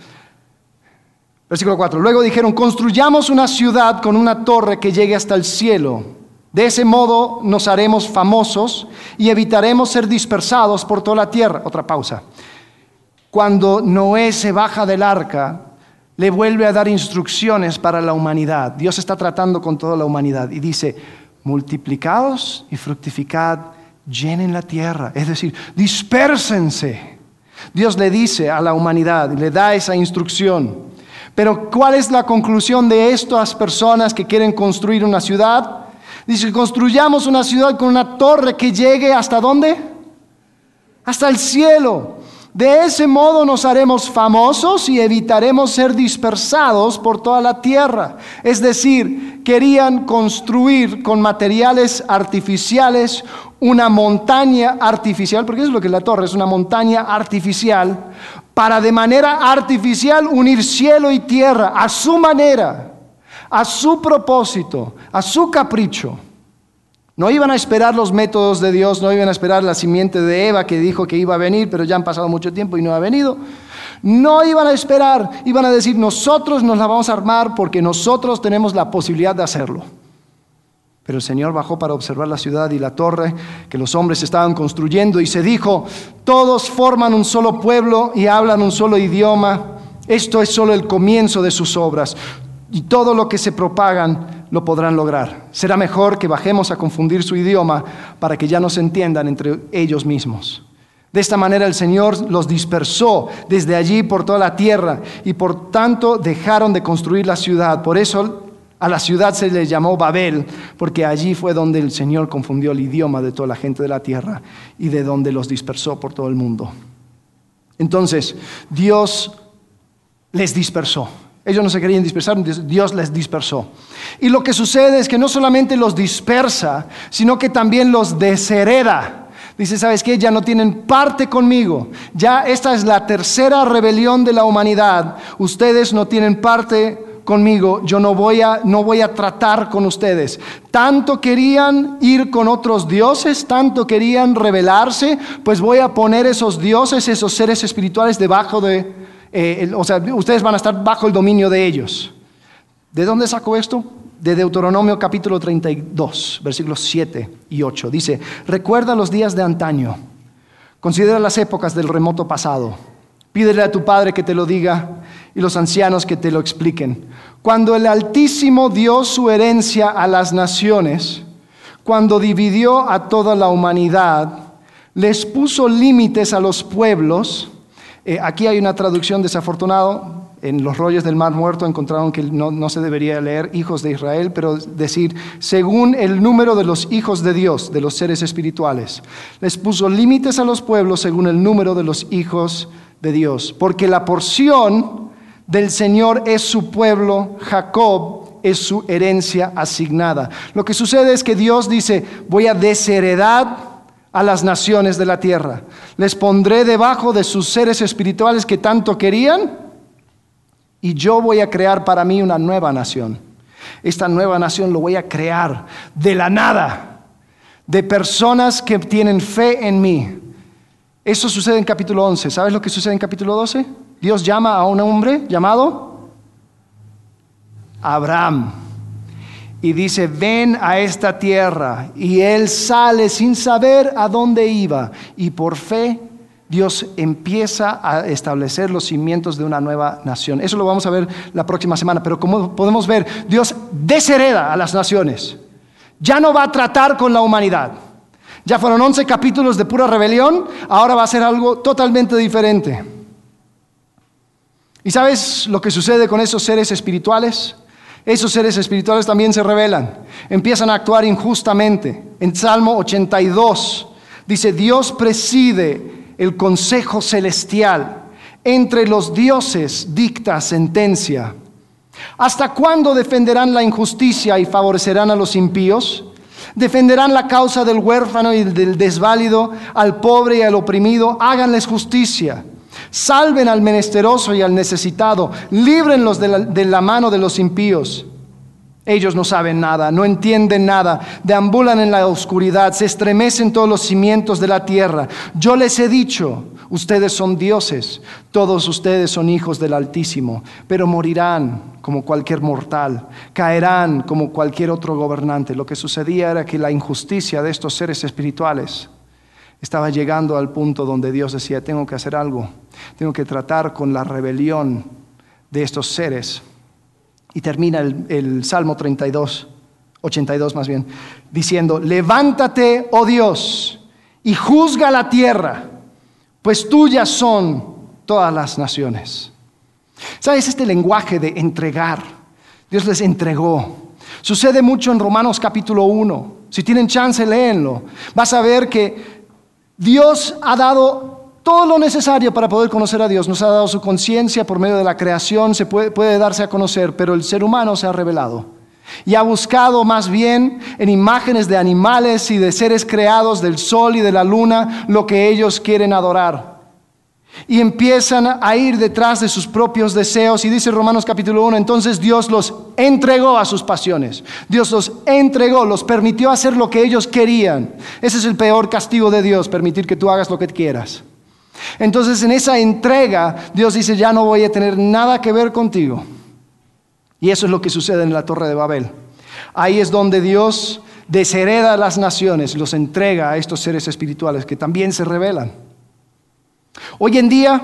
Versículo 4. Luego dijeron, construyamos una ciudad con una torre que llegue hasta el cielo. De ese modo nos haremos famosos y evitaremos ser dispersados por toda la tierra. Otra pausa. Cuando Noé se baja del arca, le vuelve a dar instrucciones para la humanidad. Dios está tratando con toda la humanidad y dice, multiplicados y fructificad, llenen la tierra. Es decir, dispérsense. Dios le dice a la humanidad, le da esa instrucción. Pero ¿cuál es la conclusión de estas personas que quieren construir una ciudad? Dice, construyamos una ciudad con una torre que llegue hasta dónde? Hasta el cielo. De ese modo nos haremos famosos y evitaremos ser dispersados por toda la tierra. Es decir, querían construir con materiales artificiales una montaña artificial, porque es lo que es la torre, es una montaña artificial, para de manera artificial unir cielo y tierra a su manera, a su propósito, a su capricho. No iban a esperar los métodos de Dios, no iban a esperar la simiente de Eva que dijo que iba a venir, pero ya han pasado mucho tiempo y no ha venido. No iban a esperar, iban a decir, nosotros nos la vamos a armar porque nosotros tenemos la posibilidad de hacerlo. Pero el Señor bajó para observar la ciudad y la torre que los hombres estaban construyendo y se dijo, todos forman un solo pueblo y hablan un solo idioma. Esto es solo el comienzo de sus obras y todo lo que se propagan lo podrán lograr. Será mejor que bajemos a confundir su idioma para que ya no se entiendan entre ellos mismos. De esta manera el Señor los dispersó desde allí por toda la tierra y por tanto dejaron de construir la ciudad. Por eso a la ciudad se le llamó Babel, porque allí fue donde el Señor confundió el idioma de toda la gente de la tierra y de donde los dispersó por todo el mundo. Entonces, Dios les dispersó. Ellos no se querían dispersar, Dios les dispersó. Y lo que sucede es que no solamente los dispersa, sino que también los deshereda. Dice, ¿sabes qué? Ya no tienen parte conmigo. Ya esta es la tercera rebelión de la humanidad. Ustedes no tienen parte conmigo, yo no voy a no voy a tratar con ustedes. Tanto querían ir con otros dioses, tanto querían rebelarse, pues voy a poner esos dioses, esos seres espirituales debajo de eh, o sea, ustedes van a estar bajo el dominio de ellos. ¿De dónde sacó esto? De Deuteronomio capítulo 32, versículos 7 y 8. Dice, recuerda los días de antaño, considera las épocas del remoto pasado Pídele a tu Padre que te lo diga y los ancianos que te lo expliquen. Cuando el Altísimo dio su herencia a las naciones, cuando dividió a toda la humanidad, les puso límites a los pueblos. Eh, aquí hay una traducción desafortunada. En los rollos del Mar Muerto encontraron que no, no, se debería leer hijos de Israel, pero decir, según el número de los hijos de Dios, de los seres espirituales. Les puso límites a los pueblos según el número de los hijos de Dios. Porque la porción del Señor es su pueblo, Jacob es su herencia asignada. Lo que sucede es que Dios dice, voy a desheredar a las naciones de la tierra. Les pondré debajo de sus seres espirituales que tanto querían y yo voy a crear para mí una nueva nación. Esta nueva nación lo voy a crear de la nada, de personas que tienen fe en mí. Eso sucede en capítulo 11. ¿Sabes lo que sucede en capítulo 12? Dios llama a un hombre llamado Abraham y dice, ven a esta tierra. Y él sale sin saber a dónde iba. Y por fe Dios empieza a establecer los cimientos de una nueva nación. Eso lo vamos a ver la próxima semana. Pero como podemos ver, Dios deshereda a las naciones. Ya no va a tratar con la humanidad. Ya fueron 11 capítulos de pura rebelión. Ahora va a ser algo totalmente diferente. ¿Y sabes lo que sucede con esos seres espirituales? Esos seres espirituales también se rebelan, empiezan a actuar injustamente. En Salmo 82 dice, Dios preside el consejo celestial, entre los dioses dicta sentencia. ¿Hasta cuándo defenderán la injusticia y favorecerán a los impíos? Defenderán la causa del huérfano y del desválido, al pobre y al oprimido, háganles justicia Salven al menesteroso y al necesitado, líbrenlos de la, de la mano de los impíos. Ellos no saben nada, no entienden nada, deambulan en la oscuridad, se estremecen todos los cimientos de la tierra. Yo les he dicho, ustedes son dioses, todos ustedes son hijos del Altísimo, pero morirán como cualquier mortal, caerán como cualquier otro gobernante. Lo que sucedía era que la injusticia de estos seres espirituales estaba llegando al punto donde Dios decía, tengo que hacer algo, tengo que tratar con la rebelión de estos seres. Y termina el, Salmo 32, 82 más bien, diciendo, levántate, oh Dios, y juzga la tierra, pues tuyas son todas las naciones. ¿Sabes este lenguaje de entregar? Dios les entregó. Sucede mucho en Romanos capítulo 1. Si tienen chance, léenlo. Vas a ver que Dios ha dado todo lo necesario para poder conocer a Dios. Nos ha dado su conciencia por medio de la creación, se puede, puede, darse a conocer, pero el ser humano se ha revelado. Y ha buscado más bien en imágenes de animales y de seres creados del sol y de la luna lo que ellos quieren adorar y empiezan a ir detrás de sus propios deseos. Y dice Romanos capítulo 1, entonces Dios los entregó a sus pasiones. Dios los entregó, los permitió hacer lo que ellos querían. Ese es el peor castigo de Dios, permitir que tú hagas lo que quieras. Entonces en esa entrega Dios dice, ya no voy a tener nada que ver contigo. Y eso es lo que sucede en la torre de Babel. Ahí es donde Dios deshereda a las naciones, los entrega a estos seres espirituales que también se rebelan. Hoy en día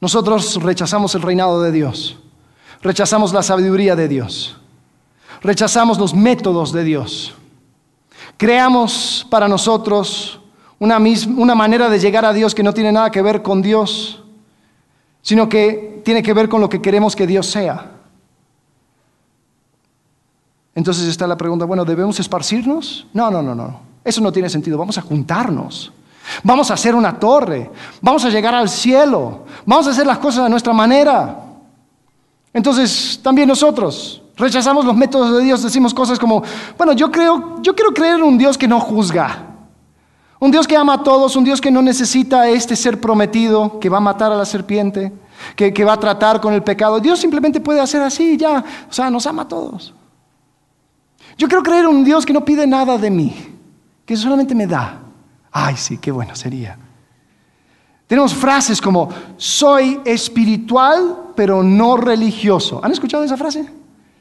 nosotros rechazamos el reinado de Dios, rechazamos la sabiduría de Dios, rechazamos los métodos de Dios. Creamos para nosotros una, una manera de llegar a Dios que no tiene nada que ver con Dios, sino que tiene que ver con lo que queremos que Dios sea. Entonces está la pregunta, bueno, ¿debemos esparcirnos? No, no, no, no. Eso no tiene sentido. Vamos a juntarnos. Vamos a hacer una torre, vamos a llegar al cielo, vamos a hacer las cosas de nuestra manera. Entonces, también nosotros rechazamos los métodos de Dios, decimos cosas como, bueno, yo creo, yo quiero creer en un Dios que no juzga. Un Dios que ama a todos, un Dios que no necesita a este ser prometido, que va a matar a la serpiente, que, que va a tratar con el pecado. Dios simplemente puede hacer así ya, o sea, nos ama a todos. Yo quiero creer en un Dios que no pide nada de mí, que solamente me da. Ay, sí, qué bueno sería. Tenemos frases como, soy espiritual, pero no religioso. ¿Han escuchado esa frase?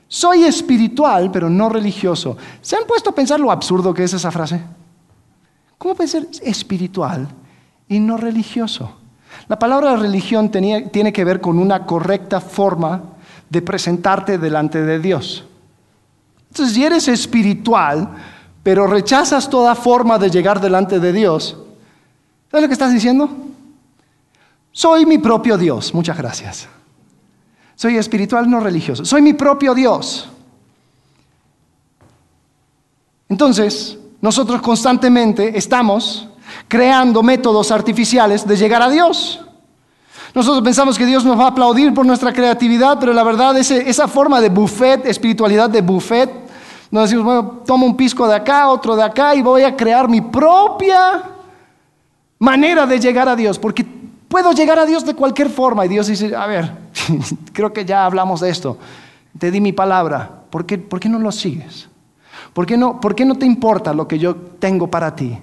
Soy espiritual, pero no religioso. ¿Se han puesto a pensar lo absurdo que es esa frase? ¿Cómo puede ser espiritual y no religioso? La palabra religión tiene que ver con una correcta forma de presentarte delante de Dios. Entonces, si eres espiritual, pero rechazas toda forma de llegar delante de Dios, ¿Sabes lo que estás diciendo? Soy mi propio Dios. Muchas gracias. Soy espiritual, no religioso. Soy mi propio Dios. Entonces, nosotros constantemente estamos creando métodos artificiales de llegar a Dios. Nosotros pensamos que Dios nos va a aplaudir por nuestra creatividad, pero la verdad es esa forma de buffet, espiritualidad de buffet, nos decimos, bueno, tomo un pisco de acá, otro de acá y voy a crear mi propia manera de llegar a Dios, porque puedo llegar a Dios de cualquier forma. Y Dios dice, a ver, creo que ya hablamos de esto, te di mi palabra, ¿por qué, ¿por qué no lo sigues? ¿Por qué, no, ¿Por qué no te importa lo que yo tengo para ti?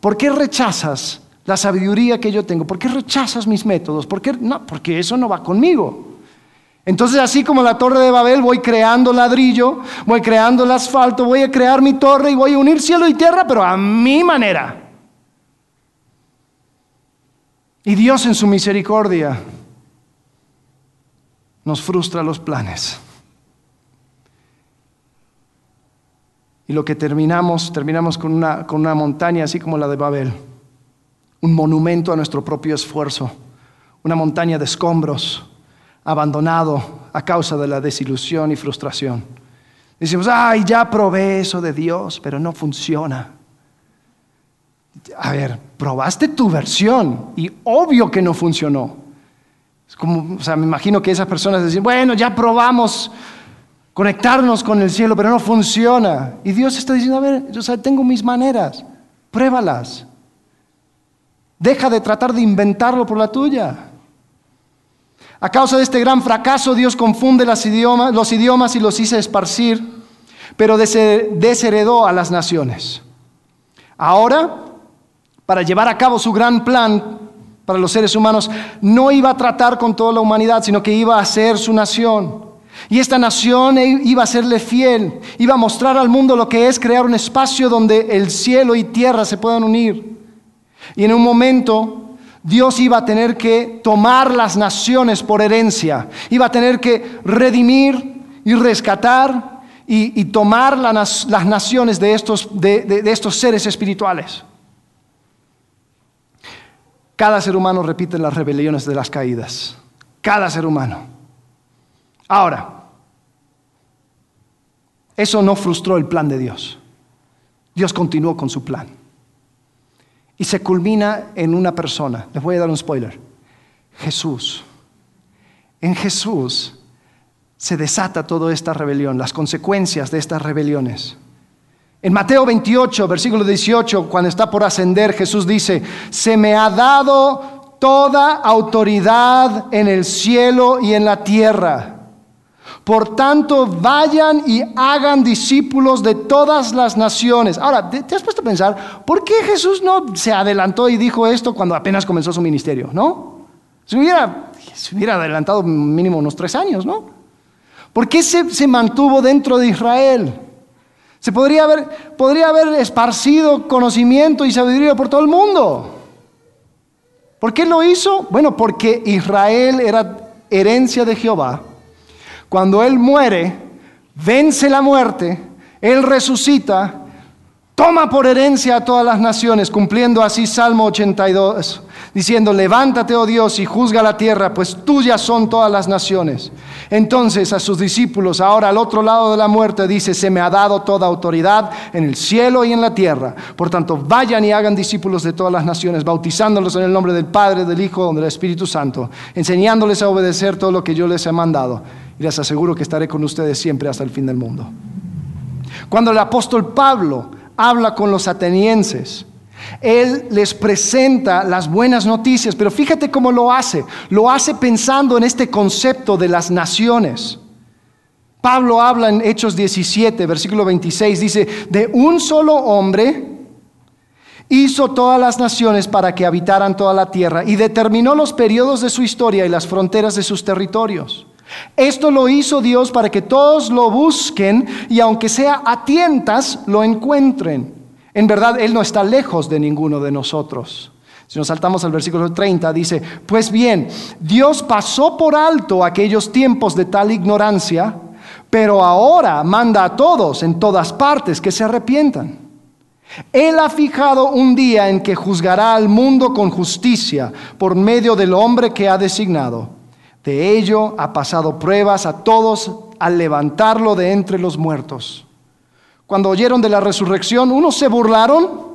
¿Por qué rechazas la sabiduría que yo tengo? ¿Por qué rechazas mis métodos? ¿Por qué? No, porque eso no va conmigo. Entonces, así como la torre de Babel, voy creando ladrillo, voy creando el asfalto, voy a crear mi torre y voy a unir cielo y tierra, pero a mi manera. Y Dios en su misericordia nos frustra los planes. Y lo que terminamos, terminamos con una, con una montaña así como la de Babel, un monumento a nuestro propio esfuerzo, una montaña de escombros, abandonado a causa de la desilusión y frustración. Decimos, ay, ya probé eso de Dios, pero no funciona. A ver, probaste tu versión y obvio que no funcionó. Es como, o sea, me imagino que esas personas dicen, bueno, ya probamos conectarnos con el cielo, pero no funciona. Y Dios está diciendo, a ver, yo tengo mis maneras, pruébalas. Deja de tratar de inventarlo por la tuya. A causa de este gran fracaso, Dios confunde los idiomas, y los hizo esparcir, pero desheredó a las naciones. Ahora, para llevar a cabo su gran plan para los seres humanos, no iba a tratar con toda la humanidad, sino que iba a ser su nación. Y esta nación iba a serle fiel, iba a mostrar al mundo lo que es crear un espacio donde el cielo y tierra se puedan unir. Y en un momento Dios iba a tener que tomar las naciones por herencia, iba a tener que redimir y rescatar y, tomar las naciones de estos, de estos seres espirituales. Cada ser humano repite las rebeliones de las caídas, cada ser humano. Ahora, eso no frustró el plan de Dios. Dios continuó con su plan. Y se culmina en una persona. Les voy a dar un spoiler. Jesús. En Jesús se desata toda esta rebelión, las consecuencias de estas rebeliones. En Mateo 28, versículo 18, cuando está por ascender, Jesús dice, se me ha dado toda autoridad en el cielo y en la tierra. Por tanto, vayan y hagan discípulos de todas las naciones. Ahora, ¿te has puesto a pensar por qué Jesús no se adelantó y dijo esto cuando apenas comenzó su ministerio? ¿No? Se hubiera, se hubiera adelantado mínimo unos tres años, ¿no? ¿Por qué se, se mantuvo dentro de Israel? Se podría haber, podría haber esparcido conocimiento y sabiduría por todo el mundo. ¿Por qué lo hizo? Bueno, porque Israel era herencia de Jehová cuando Él muere, vence la muerte, Él resucita, toma por herencia a todas las naciones, cumpliendo así Salmo 82, diciendo, levántate, oh Dios, y juzga la tierra, pues tuyas son todas las naciones. Entonces a sus discípulos, ahora al otro lado de la muerte, dice, se me ha dado toda autoridad en el cielo y en la tierra. Por tanto, vayan y hagan discípulos de todas las naciones, bautizándolos en el nombre del Padre, del Hijo, del Espíritu Santo, enseñándoles a obedecer todo lo que yo les he mandado y les aseguro que estaré con ustedes siempre hasta el fin del mundo. Cuando el apóstol Pablo habla con los atenienses, él les presenta las buenas noticias, pero fíjate cómo lo hace. Lo hace pensando en este concepto de las naciones. Pablo habla en Hechos 17, versículo 26, dice, de un solo hombre hizo todas las naciones para que habitaran toda la tierra y determinó los periodos de su historia y las fronteras de sus territorios. Esto lo hizo Dios para que todos lo busquen y aunque sea a tientas, lo encuentren. En verdad, Él no está lejos de ninguno de nosotros. Si nos saltamos al versículo 30, dice, pues bien, Dios pasó por alto aquellos tiempos de tal ignorancia, pero ahora manda a todos en todas partes que se arrepientan. Él ha fijado un día en que juzgará al mundo con justicia por medio del hombre que ha designado. De ello ha pasado pruebas a todos al levantarlo de entre los muertos. Cuando oyeron de la resurrección, unos se burlaron,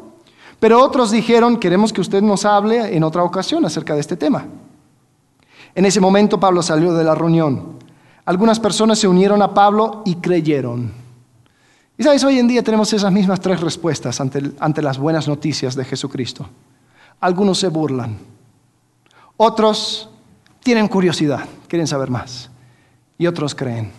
pero otros dijeron, queremos que usted nos hable en otra ocasión acerca de este tema. En ese momento Pablo salió de la reunión. Algunas personas se unieron a Pablo y creyeron. Sabes, hoy en día tenemos esas mismas tres respuestas ante, las buenas noticias de Jesucristo. Algunos se burlan, otros tienen curiosidad, quieren saber más, y otros creen.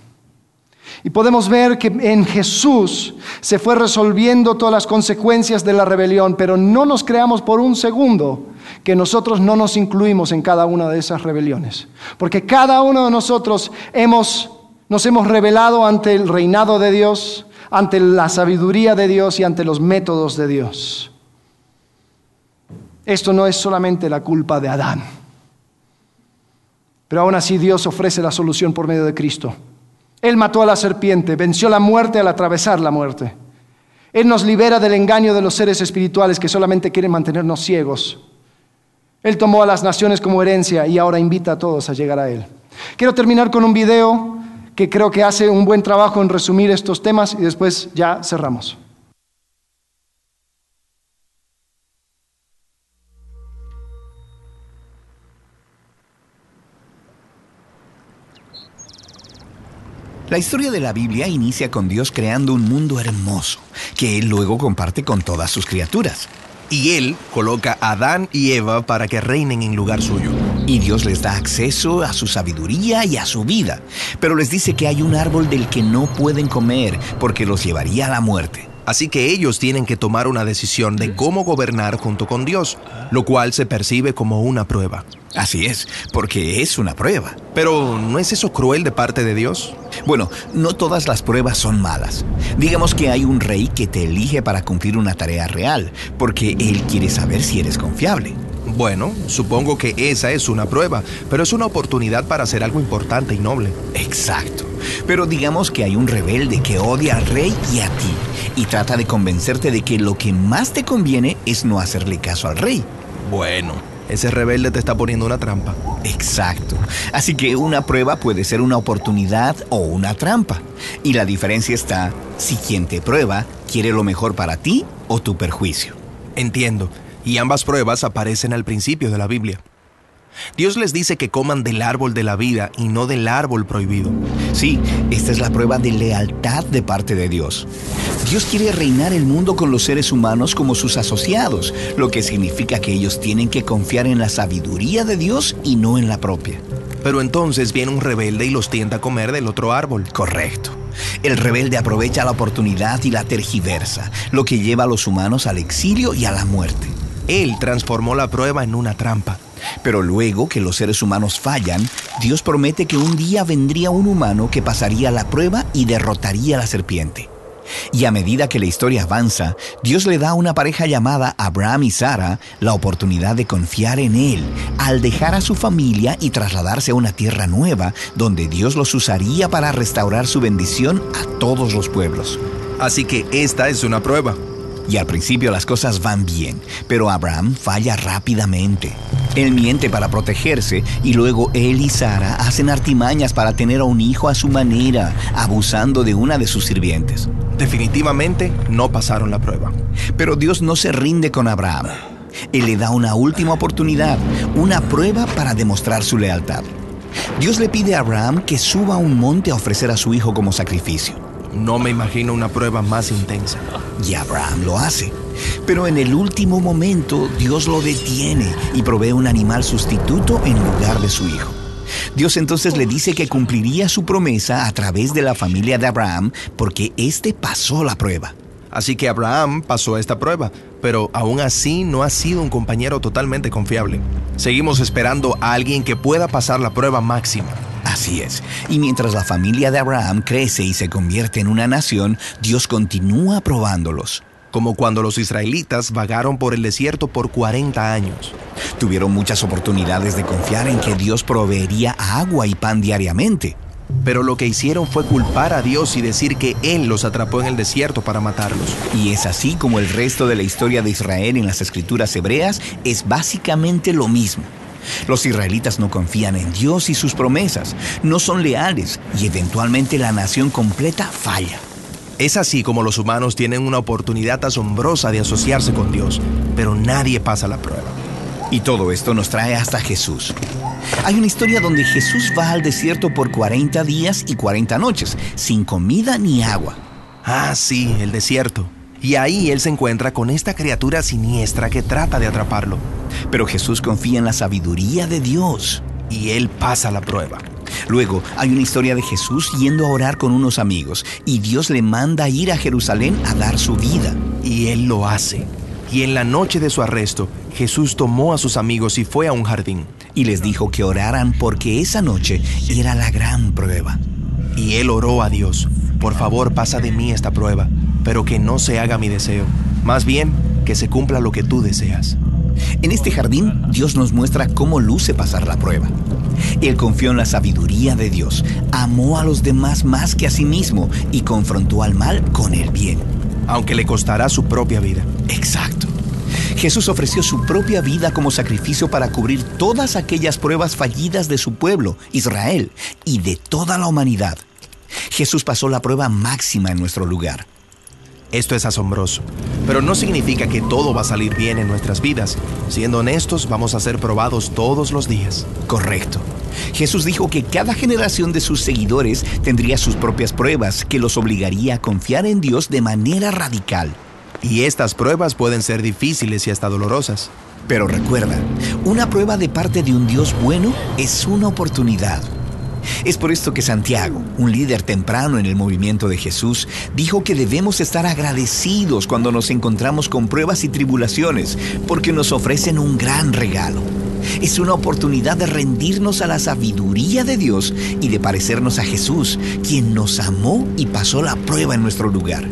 Y podemos ver que en Jesús se fue resolviendo todas las consecuencias de la rebelión, pero no nos creamos por un segundo que nosotros no nos incluimos en cada una de esas rebeliones, porque cada uno de nosotros hemos, nos hemos rebelado ante el reinado de Dios, ante la sabiduría de Dios y ante los métodos de Dios. Esto no es solamente la culpa de Adán, pero aún así Dios ofrece la solución por medio de Cristo. Él mató a la serpiente, venció la muerte al atravesar la muerte. Él nos libera del engaño de los seres espirituales que solamente quieren mantenernos ciegos. Él tomó a las naciones como herencia y ahora invita a todos a llegar a Él. Quiero terminar con un video que creo que hace un buen trabajo en resumir estos temas y después ya cerramos. La historia de la Biblia inicia con Dios creando un mundo hermoso, que Él luego comparte con todas sus criaturas. Y Él coloca a Adán y Eva para que reinen en lugar suyo. Y Dios les da acceso a su sabiduría y a su vida, pero les dice que hay un árbol del que no pueden comer porque los llevaría a la muerte. Así que ellos tienen que tomar una decisión de cómo gobernar junto con Dios, lo cual se percibe como una prueba. Así es, porque es una prueba. Pero ¿no es eso cruel de parte de Dios? Bueno, no todas las pruebas son malas. Digamos que hay un rey que te elige para cumplir una tarea real, porque él quiere saber si eres confiable. Bueno, supongo que esa es una prueba, pero es una oportunidad para hacer algo importante y noble. Exacto. Pero digamos que hay un rebelde que odia al rey y a ti, y trata de convencerte de que lo que más te conviene es no hacerle caso al rey. Bueno, ese rebelde te está poniendo una trampa. Exacto. Así que una prueba puede ser una oportunidad o una trampa. Y la diferencia está si quien te prueba quiere lo mejor para ti o tu perjuicio. Entiendo. Y ambas pruebas aparecen al principio de la Biblia. Dios les dice que coman del árbol de la vida y no del árbol prohibido. Sí, esta es la prueba de lealtad de parte de Dios. Dios quiere reinar el mundo con los seres humanos como sus asociados, lo que significa que ellos tienen que confiar en la sabiduría de Dios y no en la propia. Pero entonces viene un rebelde y los tienta a comer del otro árbol. Correcto. El rebelde aprovecha la oportunidad y la tergiversa, lo que lleva a los humanos al exilio y a la muerte. Él transformó la prueba en una trampa. Pero luego que los seres humanos fallan, Dios promete que un día vendría un humano que pasaría la prueba y derrotaría a la serpiente. Y a medida que la historia avanza, Dios le da a una pareja llamada Abraham y Sara la oportunidad de confiar en Él, al dejar a su familia y trasladarse a una tierra nueva, donde Dios los usaría para restaurar su bendición a todos los pueblos. Así que esta es una prueba. Y al principio las cosas van bien, pero Abraham falla rápidamente. Él miente para protegerse y luego él y Sara hacen artimañas para tener a un hijo a su manera, abusando de una de sus sirvientes. Definitivamente no pasaron la prueba. Pero Dios no se rinde con Abraham. Él le da una última oportunidad, una prueba para demostrar su lealtad. Dios le pide a Abraham que suba a un monte a ofrecer a su hijo como sacrificio. No me imagino una prueba más intensa. Y Abraham lo hace. Pero en el último momento Dios lo detiene y provee un animal sustituto en lugar de su hijo. Dios entonces le dice que cumpliría su promesa a través de la familia de Abraham porque éste pasó la prueba. Así que Abraham pasó esta prueba, pero aún así no ha sido un compañero totalmente confiable. Seguimos esperando a alguien que pueda pasar la prueba máxima. Así es. Y mientras la familia de Abraham crece y se convierte en una nación, Dios continúa probándolos. Como cuando los israelitas vagaron por el desierto por 40 años. Tuvieron muchas oportunidades de confiar en que Dios proveería agua y pan diariamente. pero lo que hicieron fue culpar a Dios y decir que Él los atrapó en el desierto para matarlos. Y es así como el resto de la historia de Israel en las escrituras hebreas es básicamente lo mismo. Los israelitas no confían en Dios y sus promesas, no son leales y eventualmente la nación completa falla. Es así como los humanos tienen una oportunidad asombrosa de asociarse con Dios, pero nadie pasa la prueba. Y todo esto nos trae hasta Jesús. Hay una historia donde Jesús va al desierto por 40 días y 40 noches, sin comida ni agua. Ah, sí, el desierto. Y ahí él se encuentra con esta criatura siniestra que trata de atraparlo. Pero Jesús confía en la sabiduría de Dios y él pasa la prueba. Luego hay una historia de Jesús yendo a orar con unos amigos y Dios le manda ir a Jerusalén a dar su vida. Y él lo hace. Y en la noche de su arresto, Jesús tomó a sus amigos y fue a un jardín. Y les dijo que oraran porque esa noche era la gran prueba. Y él oró a Dios, por favor pasa de mí esta prueba, pero que no se haga mi deseo, más bien que se cumpla lo que tú deseas. En este jardín, Dios nos muestra cómo luce pasar la prueba. Él confió en la sabiduría de Dios, amó a los demás más que a sí mismo y confrontó al mal con el bien. Aunque le costará su propia vida. Exacto. Jesús ofreció su propia vida como sacrificio para cubrir todas aquellas pruebas fallidas de su pueblo, Israel, y de toda la humanidad. Jesús pasó la prueba máxima en nuestro lugar. Esto es asombroso, pero no significa que todo va a salir bien en nuestras vidas. Siendo honestos, vamos a ser probados todos los días. Correcto. Jesús dijo que cada generación de sus seguidores tendría sus propias pruebas que los obligaría a confiar en Dios de manera radical. Y estas pruebas pueden ser difíciles y hasta dolorosas. Pero recuerda, una prueba de parte de un Dios bueno es una oportunidad es por esto que Santiago, un líder temprano en el movimiento de Jesús, dijo que debemos estar agradecidos cuando nos encontramos con pruebas y tribulaciones, porque nos ofrecen un gran regalo. Es una oportunidad de rendirnos a la sabiduría de Dios y de parecernos a Jesús, quien nos amó y pasó la prueba en nuestro lugar.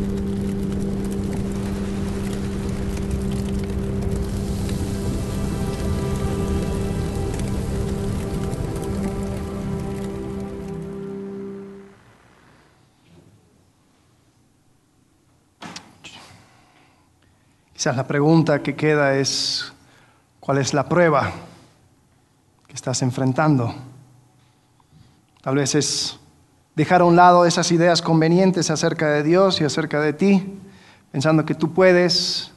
Quizás la pregunta que queda es, ¿cuál es la prueba que estás enfrentando? Tal vez es dejar a un lado esas ideas convenientes acerca de Dios y acerca de ti, pensando que tú puedes,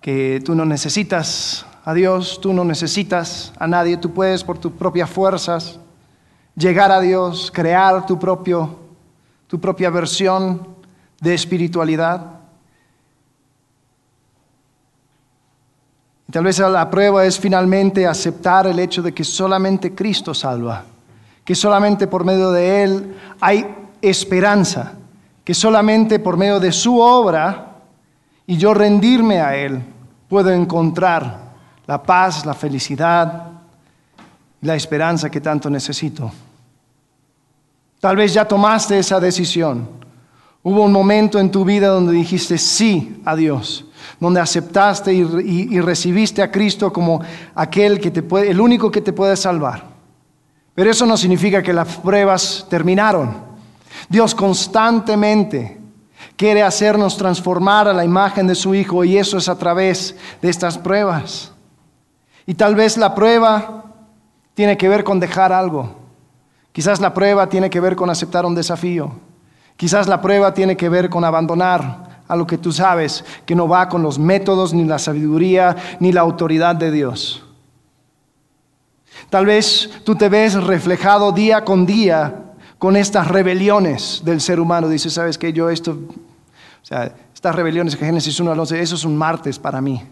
que tú no necesitas a Dios, tú no necesitas a nadie, tú puedes por tus propias fuerzas llegar a Dios, crear tu, propio, tu propia versión de espiritualidad. Tal vez la prueba es finalmente aceptar el hecho de que solamente Cristo salva, que solamente por medio de Él hay esperanza, que solamente por medio de su obra y yo rendirme a Él puedo encontrar la paz, la felicidad, la esperanza que tanto necesito. Tal vez ya tomaste esa decisión. Hubo un momento en tu vida donde dijiste sí a Dios donde aceptaste y, recibiste a Cristo como aquel que te puede, el único que te puede salvar. Pero eso no significa que las pruebas terminaron. Dios constantemente quiere hacernos transformar a la imagen de su Hijo y eso es a través de estas pruebas. Y tal vez la prueba tiene que ver con dejar algo. Quizás la prueba tiene que ver con aceptar un desafío. Quizás la prueba tiene que ver con abandonar a lo que tú sabes que no va con los métodos, ni la sabiduría, ni la autoridad de Dios. Tal vez tú te ves reflejado día con día con estas rebeliones del ser humano. Dices, ¿sabes qué? Yo esto, o sea, estas rebeliones que Génesis 1 al 11, eso es un martes para mí.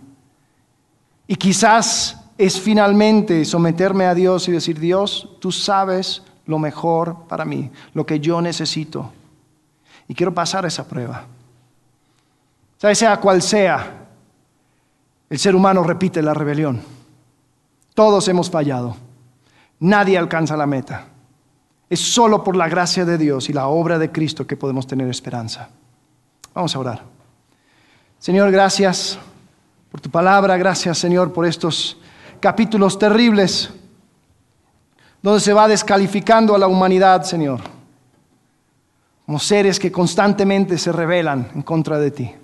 Y quizás es finalmente someterme a Dios y decir, Dios, tú sabes lo mejor para mí, lo que yo necesito. Y quiero pasar esa prueba. Sea cual sea, el ser humano repite la rebelión. Todos hemos fallado. Nadie alcanza la meta. Es solo por la gracia de Dios y la obra de Cristo que podemos tener esperanza. Vamos a orar. Señor, gracias por tu palabra. Gracias, Señor, por estos capítulos terribles donde se va descalificando a la humanidad, Señor. como seres que constantemente se rebelan en contra de ti.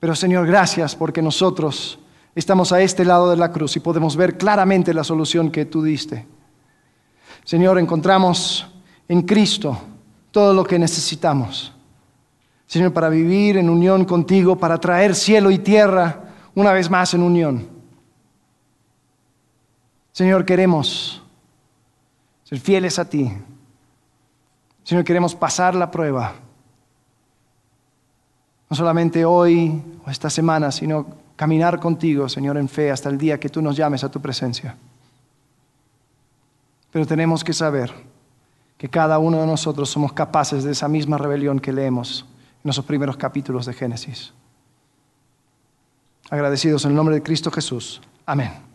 Pero Señor, gracias porque nosotros estamos a este lado de la cruz y podemos ver claramente la solución que tú diste. Señor, encontramos en Cristo todo lo que necesitamos. Señor, para vivir en unión contigo, para traer cielo y tierra una vez más en unión. Señor, queremos ser fieles a ti. Señor, queremos pasar la prueba. No solamente hoy o esta semana, sino caminar contigo, Señor, en fe hasta el día que tú nos llames a tu presencia. Pero tenemos que saber que cada uno de nosotros somos capaces de esa misma rebelión que leemos en esos primeros capítulos de Génesis. Agradecidos en el nombre de Cristo Jesús. Amén.